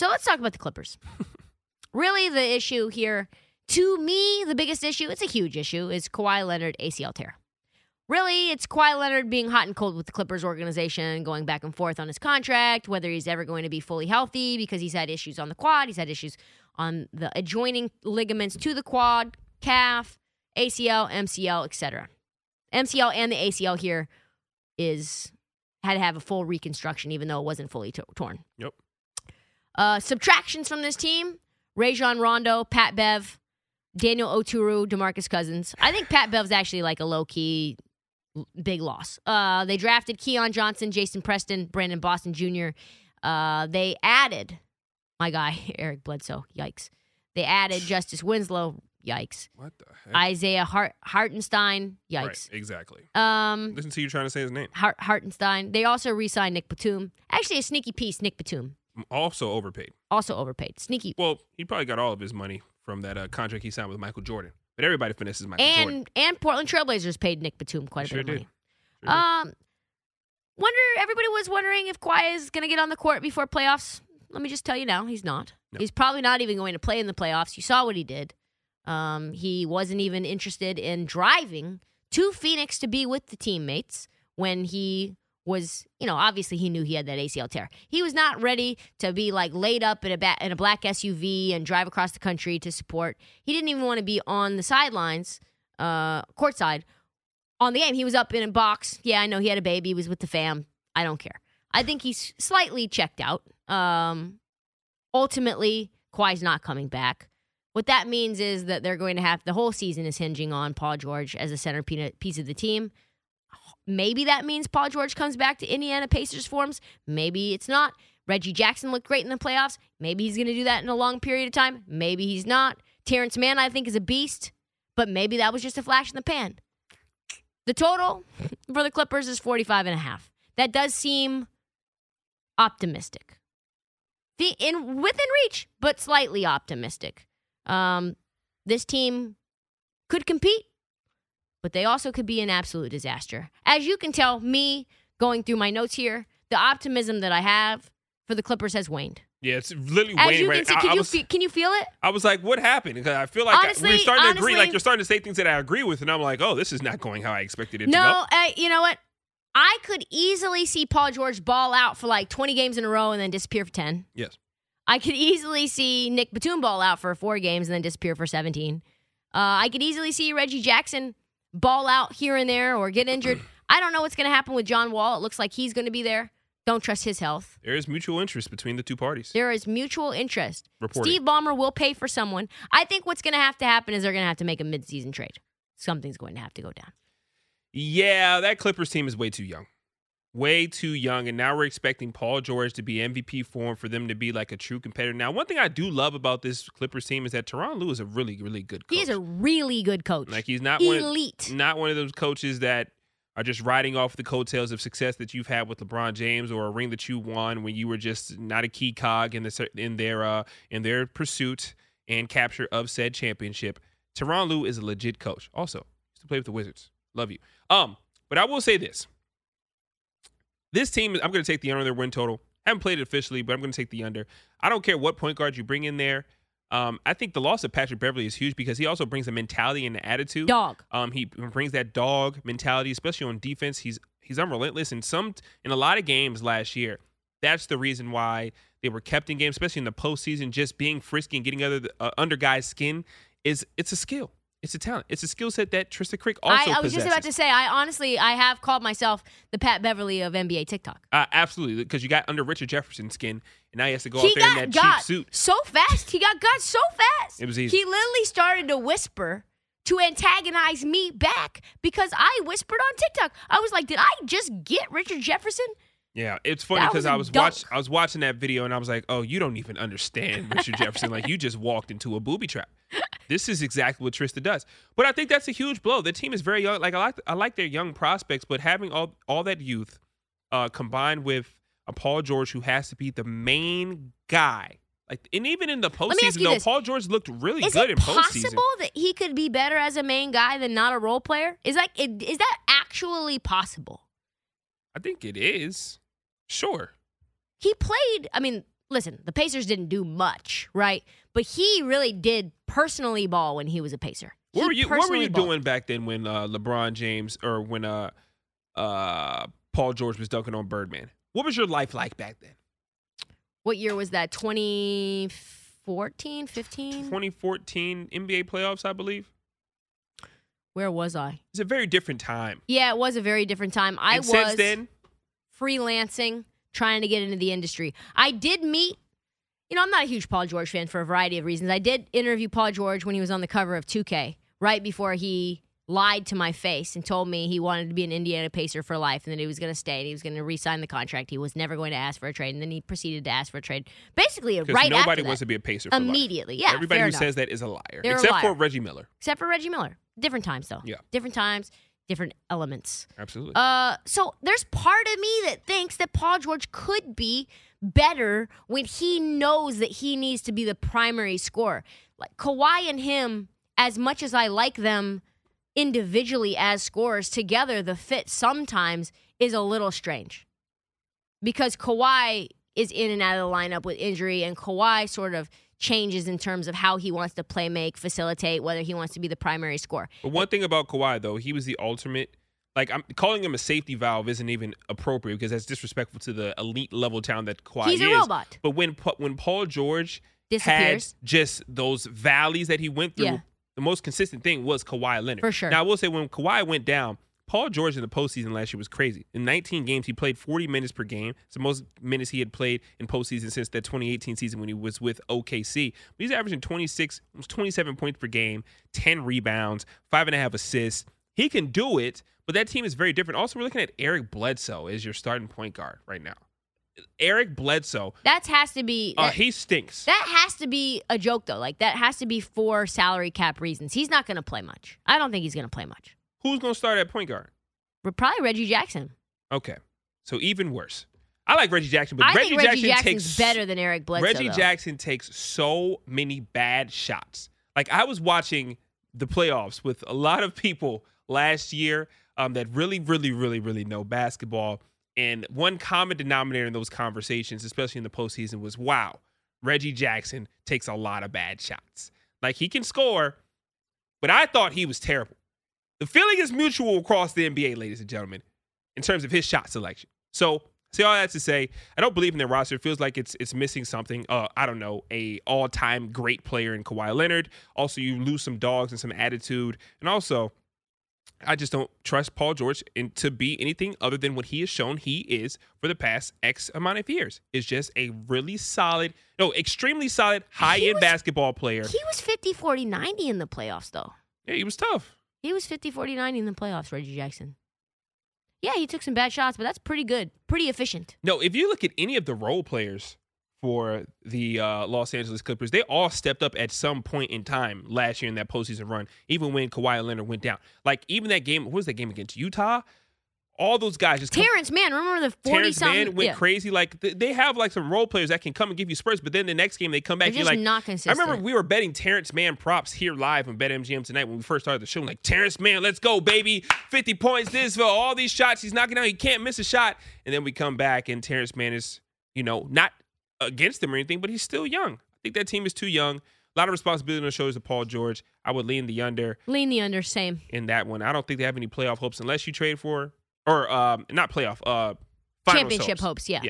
So let's talk about the Clippers. really, the issue here, to me, the biggest issue, it's a huge issue, is Kawhi Leonard ACL tear. Really, it's Kawhi Leonard being hot and cold with the Clippers organization, going back and forth on his contract, whether he's ever going to be fully healthy because he's had issues on the quad, he's had issues on the adjoining ligaments to the quad, calf, ACL, MCL, etc. MCL and the ACL here is had to have a full reconstruction, even though it wasn't fully to- torn. Yep. Uh, subtractions from this team: Rajon Rondo, Pat Bev, Daniel Oturu, Demarcus Cousins. I think Pat Bev's actually like a low key big loss. Uh, they drafted Keon Johnson, Jason Preston, Brandon Boston Jr. Uh, they added my guy Eric Bledsoe. Yikes! They added Justice Winslow. Yikes! What the heck? Isaiah Hart- Hartenstein. Yikes! Right, exactly. Um, Listen to you trying to say his name. Hart- Hartenstein. They also re-signed Nick Batum. Actually, a sneaky piece, Nick Batum. Also overpaid. Also overpaid. Sneaky. Well, he probably got all of his money from that uh, contract he signed with Michael Jordan. But everybody finesses Michael Jordan. And and Portland Trailblazers paid Nick Batum quite a Sure bit of did. money. Sure. Um, wonder everybody was wondering if Kawhi is going to get on the court before playoffs. Let me just tell you now, he's not. No. He's probably not even going to play in the playoffs. You saw what he did. Um, he wasn't even interested in driving to Phoenix to be with the teammates when he was, you know, obviously he knew he had that ACL tear. He was not ready to be like laid up in a ba- in a black SUV and drive across the country to support. He didn't even want to be on the sidelines, uh, courtside on the game. He was up in a box. Yeah, I know he had a baby. He was with the fam. I don't care. I think he's slightly checked out. Um, ultimately, Kawhi's not coming back. What that means is that they're going to have the whole season is hinging on Paul George as a centerpiece of the team. Maybe that means Paul George comes back to Indiana Pacers forms. Maybe it's not. Reggie Jackson looked great in the playoffs. Maybe he's going to do that in a long period of time. Maybe he's not. Terrence Mann, I think, is a beast, but maybe that was just a flash in the pan. The total for the Clippers is 45 and a half. That does seem optimistic. The in within reach, but slightly optimistic. Um, this team could compete, but they also could be an absolute disaster. As you can tell, me going through my notes here, the optimism that I have for the Clippers has waned. yeah, it's literally As you right can see, can I you was, fe- can you feel it? I was like, what happened? Because I feel like I, we're starting to agree. Like you're starting to say things that I agree with, and I'm like, oh, this is not going how I expected it to No, uh, you know what? I could easily see Paul George ball out for like 20 games in a row and then disappear for 10. Yes. I could easily see Nick Batum ball out for four games and then disappear for 17. Uh, I could easily see Reggie Jackson ball out here and there or get injured. I don't know what's going to happen with John Wall. It looks like he's going to be there. Don't trust his health. There is mutual interest between the two parties. There is mutual interest. Reporting. Steve Ballmer will pay for someone. I think what's going to have to happen is they're going to have to make a midseason trade. Something's going to have to go down. Yeah, that Clippers team is way too young. Way too young. And now we're expecting Paul George to be MVP form for them to be like a true competitor. Now, one thing I do love about this Clippers team is that Tyronn Lue is a really, really good coach. He's a really good coach. like he's not one of, elite. not one of those coaches that are just riding off the coattails of success that you've had with LeBron James or a ring that you won when you were just not a key cog in the in their uh, in their pursuit and capture of said championship. Tyronn Lue is a legit coach. Also, used to play with the Wizards. Love you. Um, but I will say this: this team, I'm going to take the under their win total. I haven't played it officially, but I'm going to take the under. I don't care what point guard you bring in there. Um, I think the loss of Patrick Beverley is huge because he also brings a mentality and an attitude. Dog. Um, he brings that dog mentality, especially on defense. He's he's unrelentless in some in a lot of games last year. That's the reason why they were kept in games, especially in the postseason. Just being frisky and getting other uh, under guys' skin is it's a skill. It's a talent. It's a skill set that Trista Crick also I, I was possesses. just about to say, I honestly, I have called myself the Pat Beverley of NBA TikTok. Uh, absolutely, because you got under Richard Jefferson's skin, and now he has to go he out there in that got cheap suit. so fast. He got got so fast. It was easy. He literally started to whisper to antagonize me back because I whispered on TikTok. I was like, "Did I just get Richard Jefferson?" Yeah, it's funny because I was watch I was watching that video and I was like, oh, you don't even understand Richard Jefferson. Like you just walked into a booby trap. This is exactly what Trista does. But I think that's a huge blow. The team is very young. Like I like I like their young prospects, but having all all that youth uh, combined with a Paul George who has to be the main guy. Like and even in the postseason, though, this. Paul George looked really Is good in postseason. Is it possible that he could be better as a main guy than not a role player? Is like, is that actually possible? I think it is. Sure. He played. I mean, listen, the Pacers didn't do much, right? But he really did personally ball when he was a Pacer. What He were you What were you balled. doing back then when uh, LeBron James or when uh, uh, Paul George was dunking on Birdman? What was your life like back then? What year was that? 2014, 15? 2014 NBA playoffs, I believe. Where was I? It's a very different time. Yeah, it was a very different time. I and was since then, freelancing, trying to get into the industry. I did meet, you know, I'm not a huge Paul George fan for a variety of reasons. I did interview Paul George when he was on the cover of 2K, right before he lied to my face and told me he wanted to be an Indiana Pacer for life and that he was going to stay and he was going to re-sign the contract. He was never going to ask for a trade, and then he proceeded to ask for a trade. Basically, right nobody after wants that, to be a Pacer for life. immediately. Yeah, Everybody who enough. says that is a liar, They're a except for. Reggie Miller. except for Reggie Miller. Different times though. Yeah. different times, different elements. Absolutely. Uh, so there's part of me that thinks that Paul George could be better when he knows that he needs to be the primary scorer. Like Kawhi and him, as much as I like them individually as scorers, together the fit sometimes is a little strange. Because Kawhi is in and out of the lineup with injury, and Kawhi sort of changes in terms of how he wants to play make, facilitate, whether he wants to be the primary scorer. But one thing about Kawhi though, he was the ultimate. Like I'm calling him a safety valve isn't even appropriate because that's disrespectful to the elite level town that Kawhi He's is. a robot. But when when Paul George Disappears. had just those valleys that he went through, Yeah. The most consistent thing was Kawhi Leonard. For sure. Now I will say when Kawhi went down, Paul George in the postseason last year was crazy. In 19 games, he played 40 minutes per game. It's the most minutes he had played in postseason since that 2018 season when he was with OKC. But he's averaging 26, almost 27 points per game, 10 rebounds, five and a half assists. He can do it, but that team is very different. Also, we're looking at Eric Bledsoe as your starting point guard right now. Eric Bledsoe, That has to be uh, he stinks. that has to be a joke though. Like that has to be for salary cap reasons. He's not going to play much. I don't think he's going to play much. Who's going to start at point guard? Probably Reggie Jackson. Okay, so even worse. I like Reggie Jackson, but I Reggie think Reggie Jackson Jackson's takes better than Eric Bledsoe. Reggie though. Jackson takes so many bad shots. Like I was watching the playoffs with a lot of people last year um, that really, really, really, really know basketball. And one common denominator in those conversations, especially in the postseason, was wow, Reggie Jackson takes a lot of bad shots. Like he can score, but I thought he was terrible. The feeling is mutual across the NBA, ladies and gentlemen, in terms of his shot selection. So, see all that to say, I don't believe in their roster. It feels like it's it's missing something. Uh, I don't know, a all time great player in Kawhi Leonard. Also, you lose some dogs and some attitude, and also, I just don't trust Paul George in, to be anything other than what he has shown he is for the past X amount of years. Is just a really solid, no, extremely solid, high end was- basketball player. He was 50 40 90 in the playoffs though. yeah, he was tough. He was 50 40 90 in the playoffs, Reggie Jackson. Yeah, he took some bad shots, but that's pretty good. Pretty efficient. No, if you look at any of the role players for the uh, Los Angeles Clippers, they all stepped up at some point in time last year in that postseason run, even when Kawhi Leonard went down. Like even that game, what was that game against Utah? All those guys just Terrence Mann, remember the 40 Terrence something? Mann went yeah. crazy. Like th- they have like some role players that can come and give you spurts, but then the next game they come back. They're You're just like, not consistent. I remember we were betting Terrence Mann props here live on BetMGM tonight when we first started the show. Like Terrence Mann, let's go, baby! Fifty points, this for all these shots he's knocking down. He can't miss a shot. And then we come back and Terrence Mann is, you know, not against him or anything, but he's still young. I think that team is too young. A lot of responsibility on the shoulders of Paul George. I would lean the under Lean the under, same. in that one. I don't think they have any playoff hopes unless you trade for or um not playoff, uh Championship hopes. hopes, yeah. Yeah.